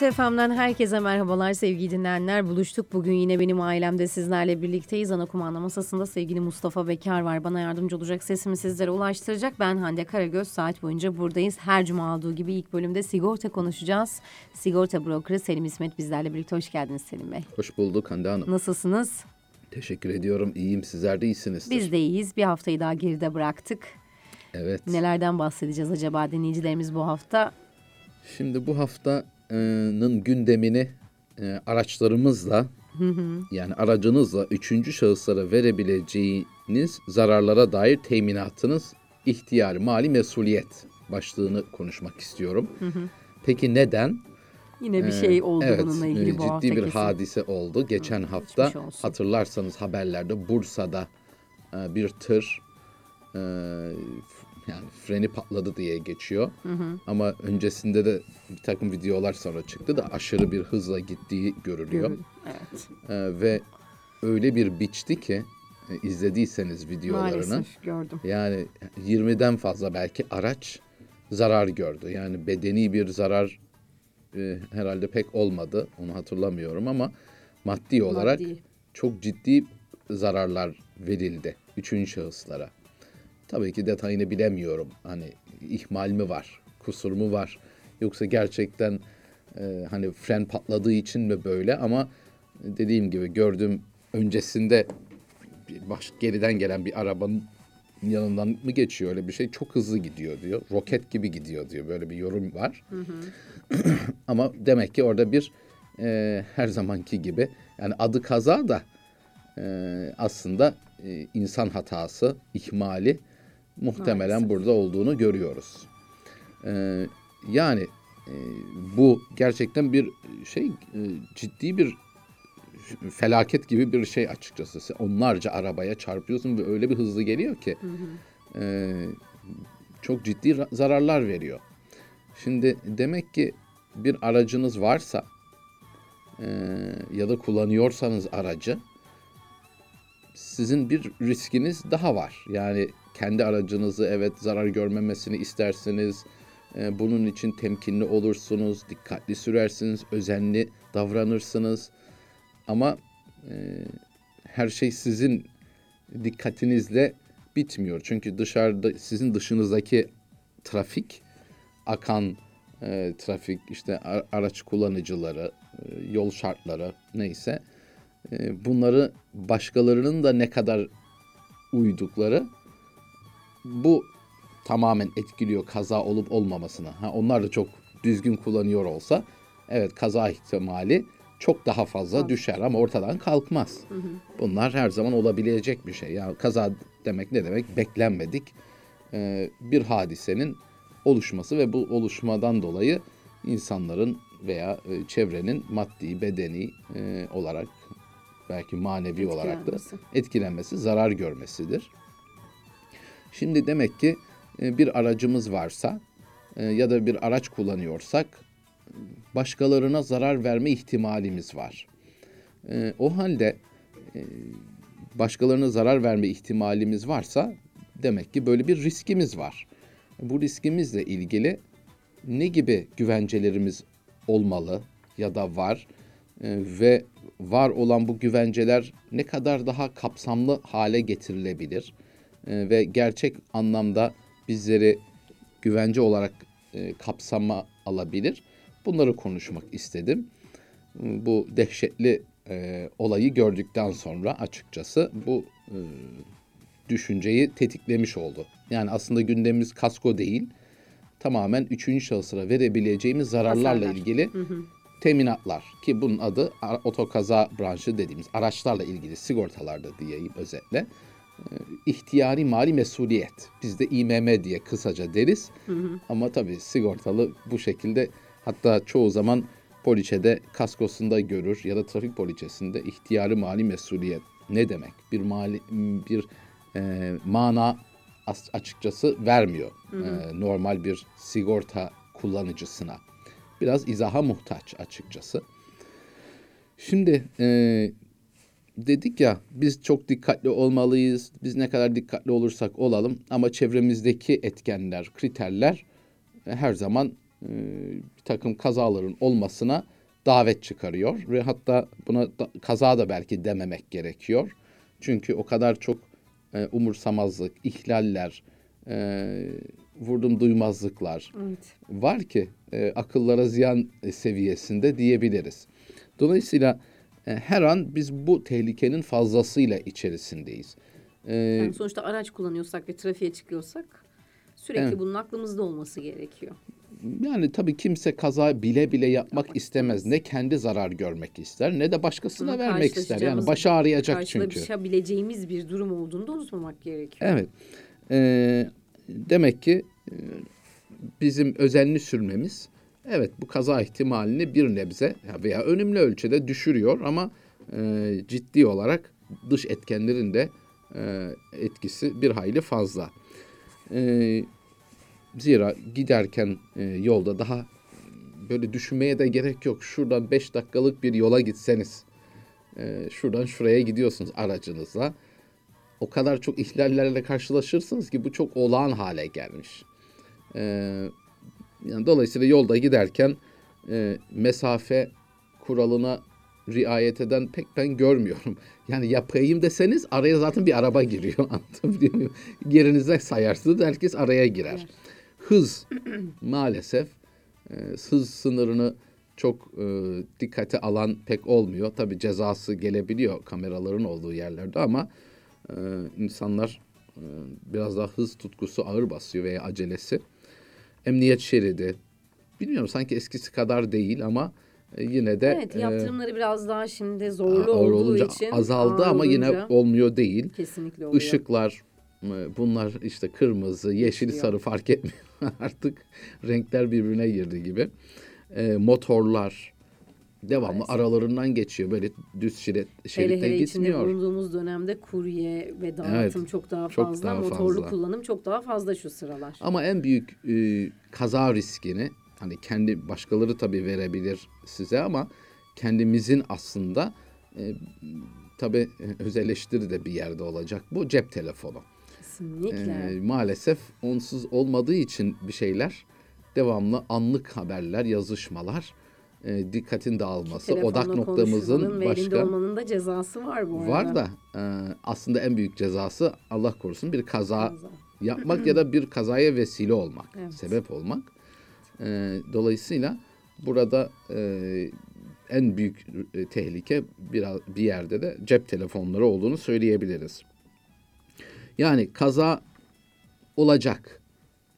TGRT FM'den herkese merhabalar sevgili dinleyenler. Buluştuk bugün yine benim ailemde sizlerle birlikteyiz. Ana kumanda masasında sevgili Mustafa Bekar var. Bana yardımcı olacak sesimi sizlere ulaştıracak. Ben Hande Karagöz saat boyunca buradayız. Her cuma olduğu gibi ilk bölümde sigorta konuşacağız. Sigorta brokeri Selim İsmet bizlerle birlikte. Hoş geldiniz Selim Bey. Hoş bulduk Hande Hanım. Nasılsınız? Teşekkür ediyorum. İyiyim. Sizler de iyisinizdir. Biz de iyiyiz. Bir haftayı daha geride bıraktık. Evet. Nelerden bahsedeceğiz acaba dinleyicilerimiz bu hafta? Şimdi bu haftanın gündemini e, araçlarımızla yani aracınızla üçüncü şahıslara verebileceğiniz zararlara dair teminatınız ihtiyari mali mesuliyet başlığını konuşmak istiyorum. Peki neden? Yine bir şey oldu evet, bununla ilgili e, bu ciddi hafta bir kesin. hadise oldu. Geçen hafta geçmiş olsun. hatırlarsanız haberlerde Bursa'da e, bir tır e, yani freni patladı diye geçiyor. Ama öncesinde de bir takım videolar sonra çıktı da aşırı bir hızla gittiği görülüyor. Evet. E, ve öyle bir biçti ki e, izlediyseniz videolarını Maalesef gördüm. yani 20'den fazla belki araç zarar gördü. Yani bedeni bir zarar e, herhalde pek olmadı. Onu hatırlamıyorum ama maddi olarak Maddi. çok ciddi zararlar verildi üçüncü şahıslara. Tabii ki detayını bilemiyorum. Hani ihmal mi var, kusur mu var yoksa gerçekten e, hani fren patladığı için mi böyle ama dediğim gibi gördüm öncesinde bir baş, geriden gelen bir arabanın yanından mı geçiyor öyle bir şey çok hızlı gidiyor diyor. Roket gibi gidiyor diyor. Böyle bir yorum var. Ama demek ki orada bir e, her zamanki gibi yani adı kaza da e, aslında e, insan hatası, ihmali muhtemelen burada olduğunu görüyoruz. E, yani e, bu gerçekten bir şey e, ciddi bir felaket gibi bir şey açıkçası. Sen Onlarca arabaya çarpıyorsun ve öyle bir hızlı geliyor ki e, çok ciddi ra- zararlar veriyor. Şimdi demek ki bir aracınız varsa e, ya da kullanıyorsanız aracı sizin bir riskiniz daha var. Yani kendi aracınızı evet zarar görmemesini istersiniz. E, bunun için temkinli olursunuz, dikkatli sürersiniz, özenli davranırsınız. Ama e, her şey sizin dikkatinizle bitmiyor. Çünkü dışarıda sizin dışınızdaki trafik, akan e, trafik, işte araç kullanıcıları, e, yol şartları neyse e, bunları başkalarının da ne kadar uydukları bu tamamen etkiliyor kaza olup olmamasına. Ha, onlar da çok düzgün kullanıyor olsa evet kaza ihtimali çok daha fazla düşer ama ortadan kalkmaz. Bunlar her zaman olabilecek bir şey. Yani kaza demek ne demek? Beklenmedik e, bir hadisenin oluşması ve bu oluşmadan dolayı insanların veya e, çevrenin maddi, bedeni e, olarak belki manevi olarak da etkilenmesi, zarar görmesidir. Şimdi demek ki e, bir aracımız varsa e, ya da bir araç kullanıyorsak başkalarına zarar verme ihtimalimiz var. E, O halde başkalarına zarar verme ihtimalimiz varsa demek ki böyle bir riskimiz var. Bu riskimizle ilgili ne gibi güvencelerimiz olmalı ya da var ve var olan bu güvenceler ne kadar daha kapsamlı hale getirilebilir ve gerçek anlamda bizleri güvence olarak e, kapsama alabilir. Bunları konuşmak istedim. Bu dehşetli e, olayı gördükten sonra açıkçası bu e, düşünceyi tetiklemiş oldu. Yani aslında gündemimiz kasko değil, tamamen üçüncü şahıslara verebileceğimiz zararlarla Hasarlar. ilgili teminatlar ki bunun adı otokaza branşı dediğimiz araçlarla ilgili sigortalarda diyeyim özetle. İhtiyari mali mesuliyet. Biz de İMM diye kısaca deriz. Ama tabii sigortalı bu şekilde hatta çoğu zaman poliçede kaskosunda görür ya da trafik poliçesinde ihtiyari mali mesuliyet ne demek? Bir mali bir e, mana as- açıkçası vermiyor e, normal bir sigorta kullanıcısına. Biraz izaha muhtaç açıkçası. Şimdi e, dedik ya biz çok dikkatli olmalıyız. Biz ne kadar dikkatli olursak olalım ama çevremizdeki etkenler, kriterler e, her zaman e, bir takım kazaların olmasına davet çıkarıyor ve hatta buna da, kaza da belki dememek gerekiyor. Çünkü o kadar çok e, umursamazlık, ihlaller, e, vurdum duymazlıklar Evet. var ki e, akıllara ziyan e, seviyesinde diyebiliriz. Dolayısıyla her an biz bu tehlikenin fazlasıyla içerisindeyiz. E, Yani sonuçta araç kullanıyorsak ve trafiğe çıkıyorsak sürekli Evet. bunun aklımızda olması gerekiyor. Yani tabii kimse kaza bile bile yapmak istemez. Ne kendi zarar görmek ister ne de başkasına Ama vermek ister. Yani başı ağrıyacak çünkü. Karşılaşabileceğimiz bir durum olduğunu da unutmamak gerekiyor. Evet. Ee, demek ki e, bizim özenli sürmemiz evet bu kaza ihtimalini bir nebze veya önemli ölçüde düşürüyor ama e, ciddi olarak dış etkenlerin de e, etkisi bir hayli fazla. E, zira giderken e, yolda daha böyle düşünmeye de gerek yok. Şuradan 5 dakikalık bir yola gitseniz e, şuradan şuraya gidiyorsunuz aracınızla o kadar çok ihlallerle karşılaşırsınız ki bu çok olağan hale gelmiş. Ee, yani dolayısıyla yolda giderken e, mesafe kuralına riayet eden pek ben görmüyorum. Yani yapayım deseniz araya zaten bir araba giriyor. Anlatabiliyor muyum? Yerinize sayarsınız herkes araya girer. Hız maalesef e, hız sınırını çok e, dikkate alan pek olmuyor. Tabi cezası gelebiliyor kameraların olduğu yerlerde ama e, insanlar e, biraz daha hız tutkusu ağır basıyor veya acelesi. Emniyet şeridi. Bilmiyorum sanki eskisi kadar değil ama e, yine de Evet e, yaptırımları biraz daha şimdi zorlu ağır olduğu olunca için azaldı ama yine olunca olmuyor değil. kesinlikle oluyor. Işıklar e, bunlar işte kırmızı, yeşil, Geçiyor. sarı fark etmiyor. Artık renkler birbirine girdi gibi. E, motorlar devamlı Maalesef. aralarından geçiyor. Böyle düz Hele şeritte hele içinde gitmiyor. bulunduğumuz dönemde kurye ve dağıtım çok daha çok fazla, daha motorlu fazla. kullanım çok daha fazla şu sıralar. Ama en büyük e, kaza riskini hani kendi başkaları tabii verebilir size ama kendimizin aslında e, tabii e, öz eleştiri de bir yerde olacak. Bu cep telefonu. Kesinlikle. Ee, maalesef onsuz olmadığı için bir şeyler devamlı anlık haberler, yazışmalar, e, dikkatin dağılması, Telefonla odak noktamızın başka olmanın da cezası var bu arada. var da e, aslında en büyük cezası Allah korusun bir kaza Kaza. yapmak ya da bir kazaya vesile olmak, Evet. sebep olmak. E, dolayısıyla burada e, en büyük e, tehlike biraz bir yerde de cep telefonları olduğunu söyleyebiliriz. Yani kaza olacak,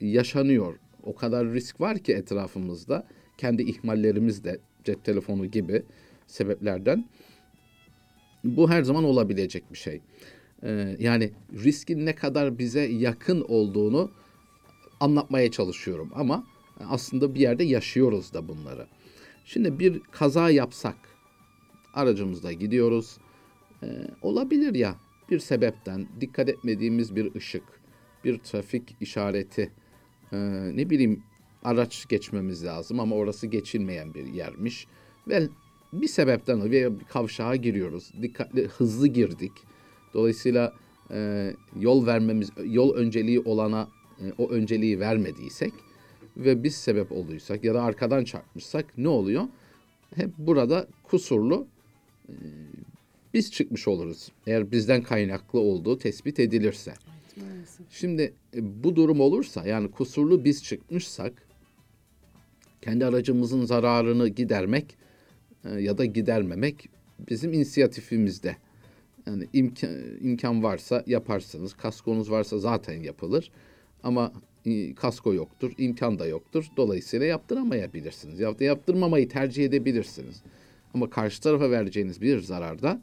yaşanıyor. O kadar risk var ki etrafımızda. Kendi ihmallerimiz de cep telefonu gibi sebeplerden. Bu her zaman olabilecek bir şey. Ee, yani riskin ne kadar bize yakın olduğunu anlatmaya çalışıyorum ama aslında bir yerde yaşıyoruz da bunları. Şimdi bir kaza yapsak, aracımızda gidiyoruz, ee, olabilir ya bir sebepten dikkat etmediğimiz bir ışık, bir trafik işareti, ee, ne bileyim araç geçmemiz lazım ama orası geçilmeyen bir yermiş ve bir sebepten bir kavşağa giriyoruz. Dikkatli, hızlı girdik. Dolayısıyla e, yol vermemiz, yol önceliği olana e, o önceliği vermediysek ve biz sebep olduysak ya da arkadan çarpmışsak ne oluyor? Hep burada kusurlu e, biz çıkmış oluruz. Eğer bizden kaynaklı olduğu tespit edilirse. Evet. Şimdi e, bu durum olursa yani kusurlu biz çıkmışsak kendi aracımızın zararını gidermek e, ya da gidermemek bizim inisiyatifimizde. Yani imkan, imkan varsa yaparsınız. Kaskonuz varsa zaten yapılır. Ama kasko yoktur, imkan da yoktur. Dolayısıyla yaptıramayabilirsiniz. Ya da yaptırmamayı tercih edebilirsiniz. Ama karşı tarafa vereceğiniz bir zararda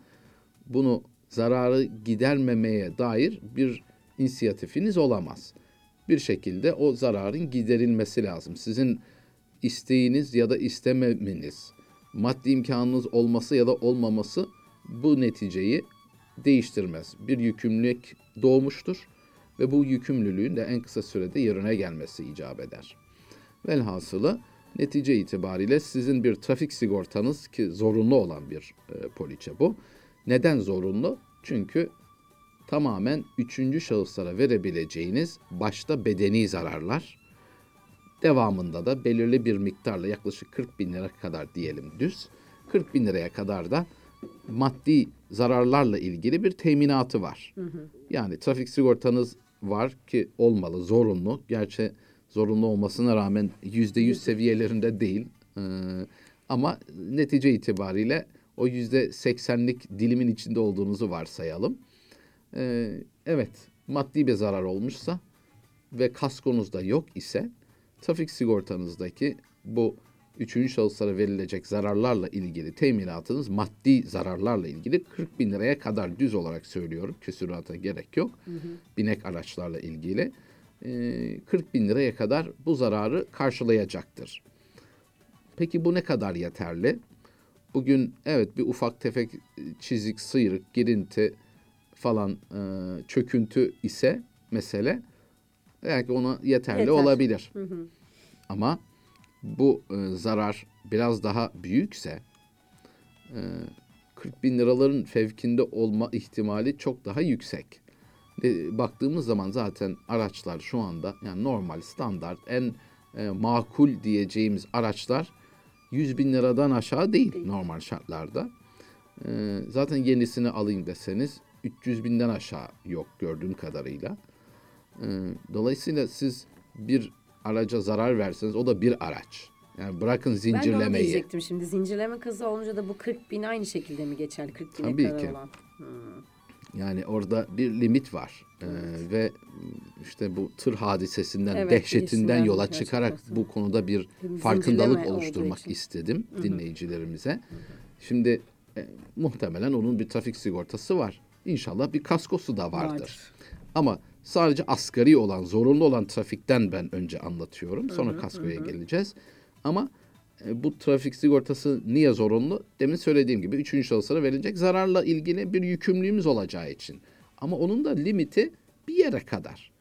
bunu zararı gidermemeye dair bir inisiyatifiniz olamaz. Bir şekilde o zararın giderilmesi lazım. Sizin isteğiniz ya da istememeniz, maddi imkanınız olması ya da olmaması bu neticeyi değiştirmez. Bir yükümlülük doğmuştur ve bu yükümlülüğün de en kısa sürede yerine gelmesi icap eder. Velhasılı netice itibariyle sizin bir trafik sigortanız ki zorunlu olan bir e, poliçe bu. Neden zorunlu? Çünkü tamamen üçüncü şahıslara verebileceğiniz başta bedeni zararlar, Devamında da belirli bir miktarla yaklaşık 40 bin lira kadar diyelim düz. 40 bin liraya kadar da maddi zararlarla ilgili bir teminatı var. Yani trafik sigortanız var ki olmalı, zorunlu. Gerçi zorunlu olmasına rağmen yüzde yüz seviyelerinde değil. Ee, ama netice itibariyle o yüzde seksenlik dilimin içinde olduğunuzu varsayalım. Ee, evet, maddi bir zarar olmuşsa ve kaskonuzda yok ise trafik sigortanızdaki bu üçüncü şahıslara verilecek zararlarla ilgili teminatınız maddi zararlarla ilgili 40 bin liraya kadar düz olarak söylüyorum. Küsurata gerek yok. Binek araçlarla ilgili. Ee, 40 bin liraya kadar bu zararı karşılayacaktır. Peki bu ne kadar yeterli? Bugün evet bir ufak tefek çizik, sıyrık, girinti falan e, çöküntü ise mesele belki ona yeterli Yeter. olabilir. Ama bu e, zarar biraz daha büyükse e, 40 bin liraların fevkinde olma ihtimali çok daha yüksek. E, baktığımız zaman zaten araçlar şu anda yani normal, standart, en e, makul diyeceğimiz araçlar 100 bin liradan aşağı değil, normal şartlarda. E, zaten yenisini alayım deseniz 300 binden aşağı yok gördüğüm kadarıyla. E, dolayısıyla siz bir araca zarar verseniz o da bir araç. Yani bırakın Ben de onu zincirlemeyi. diyecektim şimdi. Zincirleme kaza olunca da bu 40 bin aynı şekilde mi geçerli? 40 bine Tabii kadar ki. olan. Yani orada bir limit var. Ee, ve işte bu tır hadisesinden, Evet, dehşetinden yola gerçekten. çıkarak bu konuda bir farkındalık zincirleme olduğu oluşturmak istedim dinleyicilerimize. Şimdi e, muhtemelen onun bir trafik sigortası var. İnşallah bir kaskosu da vardır. Vardır. Ama sadece asgari olan, zorunlu olan trafikten ben önce anlatıyorum. Sonra kaskoya geleceğiz. Ama e, bu trafik sigortası niye zorunlu? Demin söylediğim gibi üçüncü şahıslara verilecek zararla ilgili bir yükümlülüğümüz olacağı için. Ama onun da limiti bir yere kadar.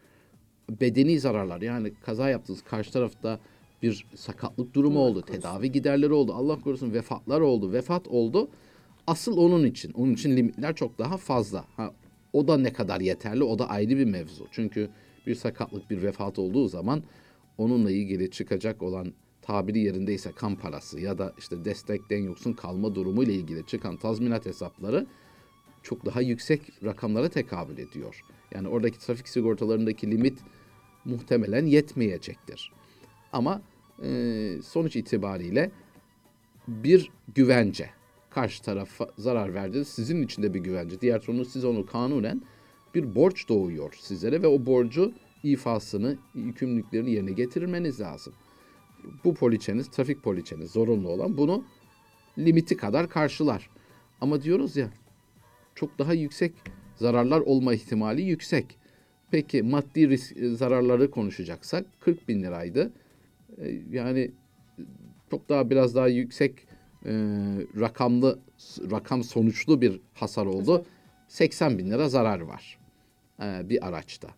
Bedeni zararlar yani kaza yaptınız karşı tarafta bir sakatlık durumu oldu, tedavi giderleri oldu, Allah korusun vefatlar oldu, vefat oldu. Asıl onun için, onun için limitler çok daha fazla. Ha, o da ne kadar yeterli o da ayrı bir mevzu. Çünkü bir sakatlık, bir vefat olduğu zaman onunla ilgili çıkacak olan tabiri yerindeyse kan parası ya da işte destekten yoksun kalma durumu ile ilgili çıkan tazminat hesapları çok daha yüksek rakamlara tekabül ediyor. Yani oradaki trafik sigortalarındaki limit muhtemelen yetmeyecektir. Ama e, sonuç itibariyle bir güvence. Karşı tarafa zarar verdiniz. Sizin için de bir güvence. Diğer türlü siz onu kanunen bir borç doğuyor sizlere ve o borcu ifasını, yükümlülüklerini yerine getirmeniz lazım. Bu poliçeniz, trafik poliçeniz zorunlu olan bunu limiti kadar karşılar. Ama diyoruz ya çok daha yüksek zararlar olma ihtimali yüksek. Peki maddi risk, e, zararları konuşacaksak 40 bin liraydı. E, Yani çok daha biraz daha yüksek e, rakamlı rakam sonuçlu bir hasar oldu. 80 bin lira zarar var e, bir araçta.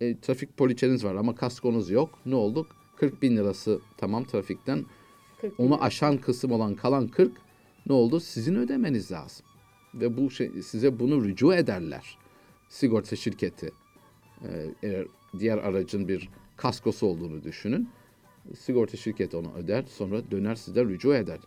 E, trafik poliçeniz var ama kaskonuz yok. Ne oldu? 40 bin lirası tamam trafikten. 40 bin Onu aşan kısım olan kalan 40 ne oldu? Sizin ödemeniz lazım. Ve bu şey, size bunu rücu ederler. Sigorta şirketi. Ee, eğer diğer aracın bir kaskosu olduğunu düşünün. Sigorta şirketi onu öder sonra döner size rücu eder.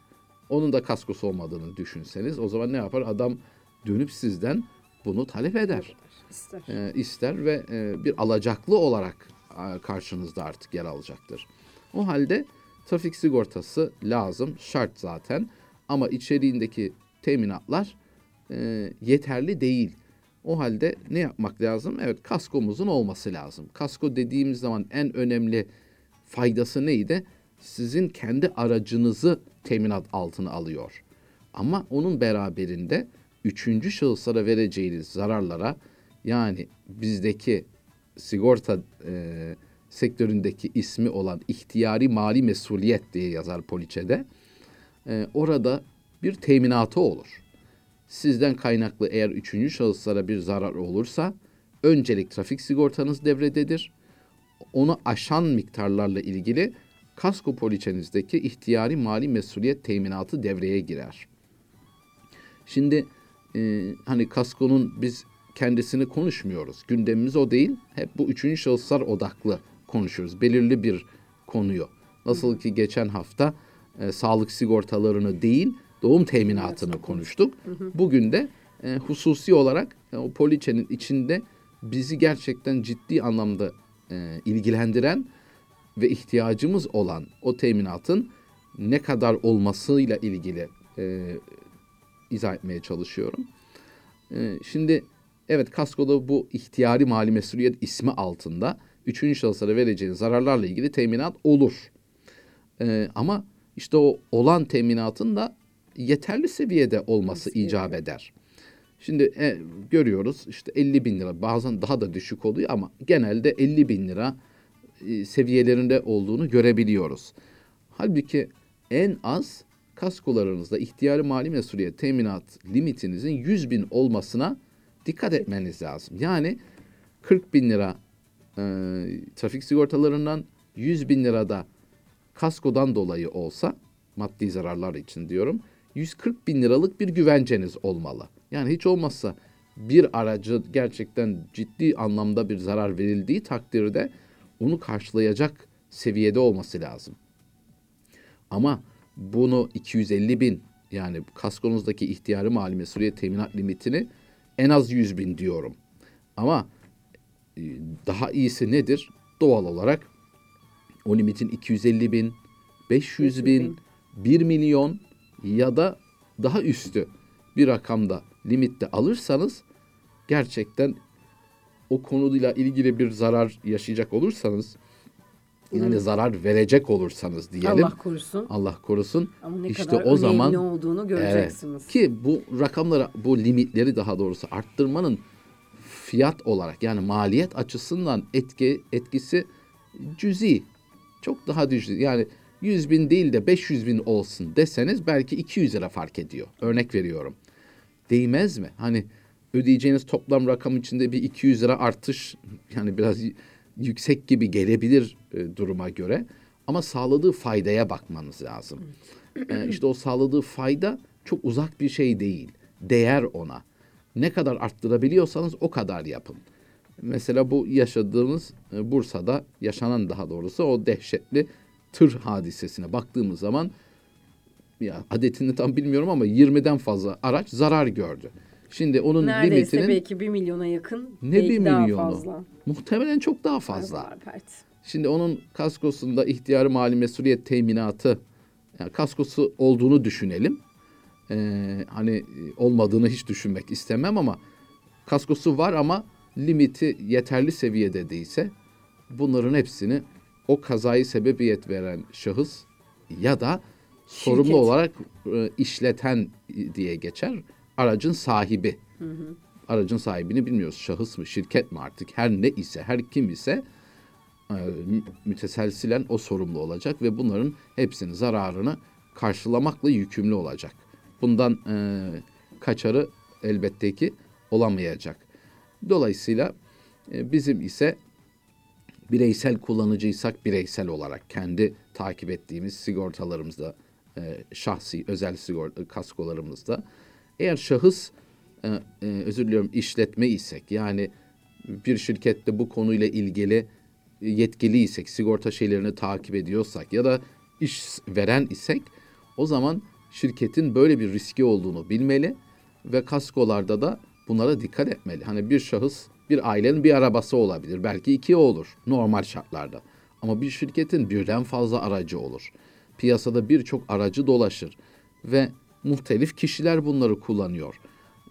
Onun da kaskosu olmadığını düşünseniz o zaman ne yapar? Adam dönüp sizden bunu talep eder İster. e, ister ve e, bir alacaklı olarak e, karşınızda artık yer alacaktır. O halde trafik sigortası lazım, şart zaten ama içeriğindeki teminatlar e, yeterli değil. O halde ne yapmak lazım? Evet kaskomuzun olması lazım. Kasko dediğimiz zaman en önemli faydası neydi? Sizin kendi aracınızı teminat altına alıyor. Ama onun beraberinde üçüncü şahıslara vereceğiniz zararlara yani bizdeki sigorta e, sektöründeki ismi olan ihtiyari mali mesuliyet diye yazar poliçede. E, orada bir teminatı olur. Sizden kaynaklı eğer üçüncü şahıslara bir zarar olursa öncelik trafik sigortanız devrededir. Onu aşan miktarlarla ilgili kasko poliçenizdeki ihtiyari mali mesuliyet teminatı devreye girer. Şimdi e, hani kaskonun biz kendisini konuşmuyoruz. Gündemimiz o değil. Hep bu üçüncü şahıslar odaklı konuşuyoruz. Belirli bir konuyor. Nasıl ki geçen hafta e, sağlık sigortalarını değil doğum teminatını konuştuk. Bugün de e, hususi olarak e, o poliçenin içinde bizi gerçekten ciddi anlamda e, ilgilendiren ve ihtiyacımız olan o teminatın ne kadar olmasıyla ilgili e, izah etmeye çalışıyorum. E, şimdi evet kaskoda bu ihtiyari mali mesuliyet ismi altında üçüncü şahıslara vereceğiniz zararlarla ilgili teminat olur. E, ama işte o olan teminatın da yeterli seviyede olması icap eder. Şimdi e, görüyoruz işte 50 bin lira bazen daha da düşük oluyor ama genelde 50 bin lira seviyelerinde olduğunu görebiliyoruz. Halbuki en az kaskolarınızda ihtiyari mali mesuliyet teminat limitinizin 100 bin olmasına dikkat etmeniz lazım. Yani 40 bin lira e, trafik sigortalarından 100 bin lirada kaskodan dolayı olsa maddi zararlar için diyorum 140 bin liralık bir güvenceniz olmalı. Yani hiç olmazsa bir aracı gerçekten ciddi anlamda bir zarar verildiği takdirde onu karşılayacak seviyede olması lazım. Ama bunu 250 bin yani kaskonuzdaki ihtiyari mali mesuliyet teminat limitini en az 100 bin diyorum. Ama e, daha iyisi nedir? Doğal olarak o limitin 250 bin, 500 bin, 1 milyon ya da daha üstü bir rakamda limitte alırsanız gerçekten o konuyla ilgili bir zarar yaşayacak olursanız yani zarar verecek olursanız diyelim. Allah korusun. Allah korusun. Ama ne işte kadar o zaman önemli olduğunu göreceksiniz. Evet. Ki bu rakamları, bu limitleri daha doğrusu arttırmanın fiyat olarak yani maliyet açısından etki etkisi cüzi. Çok daha düşük. Yani 100 bin değil de 500 bin olsun deseniz belki 200 lira fark ediyor. Örnek veriyorum. Değmez mi? Hani ödeyeceğiniz toplam rakam içinde bir 200 lira artış yani biraz yüksek gibi gelebilir e, duruma göre. Ama sağladığı faydaya bakmanız lazım. E, işte o sağladığı fayda çok uzak bir şey değil. Değer ona. Ne kadar arttırabiliyorsanız o kadar yapın. Mesela bu yaşadığımız e, Bursa'da yaşanan daha doğrusu o dehşetli tır hadisesine baktığımız zaman ya adetini tam bilmiyorum ama 20'den fazla araç zarar gördü. Şimdi onun Neredeyse limitinin belki 1 milyona yakın. ne belki bir daha milyonu? fazla. Muhtemelen çok daha fazla. Pert. Şimdi onun kaskosunda ihtiyari mali mesuliyet teminatı yani kaskosu olduğunu düşünelim. Ee, hani e, olmadığını hiç düşünmek istemem ama kaskosu var ama limiti yeterli seviyede değilse bunların hepsini o kazayı sebebiyet veren şahıs ya da sorumlu Şirket. olarak e, işleten diye geçer aracın sahibi. Aracın sahibini bilmiyoruz. Şahıs mı, şirket mi artık her ne ise, her kim ise e, mü- müteselsilen o sorumlu olacak ve bunların hepsinin zararını karşılamakla yükümlü olacak. Bundan e, kaçarı elbette ki olamayacak. Dolayısıyla e, bizim ise bireysel kullanıcıysak bireysel olarak kendi takip ettiğimiz sigortalarımızda e, şahsi özel sigorta kaskolarımızda eğer şahıs e, e, özür diliyorum işletme isek yani bir şirkette bu konuyla ilgili yetkiliysek sigorta şeylerini takip ediyorsak ya da iş veren isek o zaman şirketin böyle bir riski olduğunu bilmeli ve kaskolarda da bunlara dikkat etmeli. Hani bir şahıs bir ailenin bir arabası olabilir. Belki iki olur normal şartlarda. Ama bir şirketin birden fazla aracı olur. Piyasada birçok aracı dolaşır ve muhtelif kişiler bunları kullanıyor.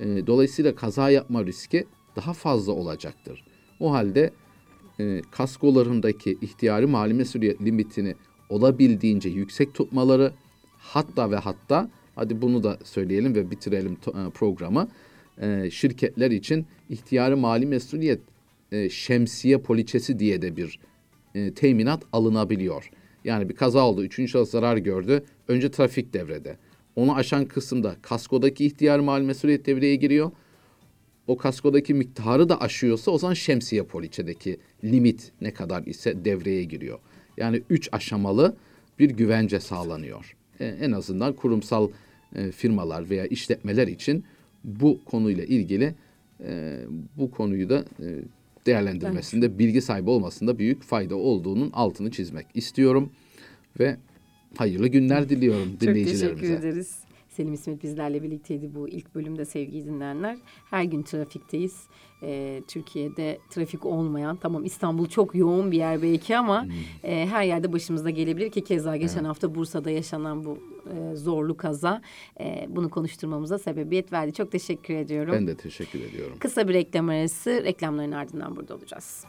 Ee, dolayısıyla kaza yapma riski daha fazla olacaktır. O halde e, kaskolarındaki ihtiyari mali mesuliyet limitini olabildiğince yüksek tutmaları hatta ve hatta hadi bunu da söyleyelim ve bitirelim e, programı. E, şirketler için ihtiyari mali mesuliyet e, şemsiye poliçesi diye de bir e, teminat alınabiliyor. Yani bir kaza oldu, üçüncü şahıs zarar gördü. Önce trafik devrede. Onu aşan kısımda kaskodaki ihtiyar mali mesuliyet devreye giriyor. O kaskodaki miktarı da aşıyorsa o zaman şemsiye poliçedeki limit ne kadar ise devreye giriyor. Yani üç aşamalı bir güvence sağlanıyor. E, en azından kurumsal e, firmalar veya işletmeler için bu konuyla ilgili e, bu konuyu da e, değerlendirmesinde, bilgi sahibi olmasında büyük fayda olduğunun altını çizmek istiyorum. Ve hayırlı günler diliyorum Çok dinleyicilerimize. teşekkür ederiz. Selim İsmet bizlerle birlikteydi bu ilk bölümde sevgili dinleyenler. Her gün trafikteyiz. Ee, Türkiye'de trafik olmayan, tamam İstanbul çok yoğun bir yer belki ama Hmm. e, her yerde başımıza gelebilir ki keza geçen hafta Bursa'da yaşanan bu e, zorlu kaza e, bunu konuşturmamıza sebebiyet verdi. Çok teşekkür ediyorum. Ben de teşekkür ediyorum. Kısa bir reklam arası, reklamların ardından burada olacağız.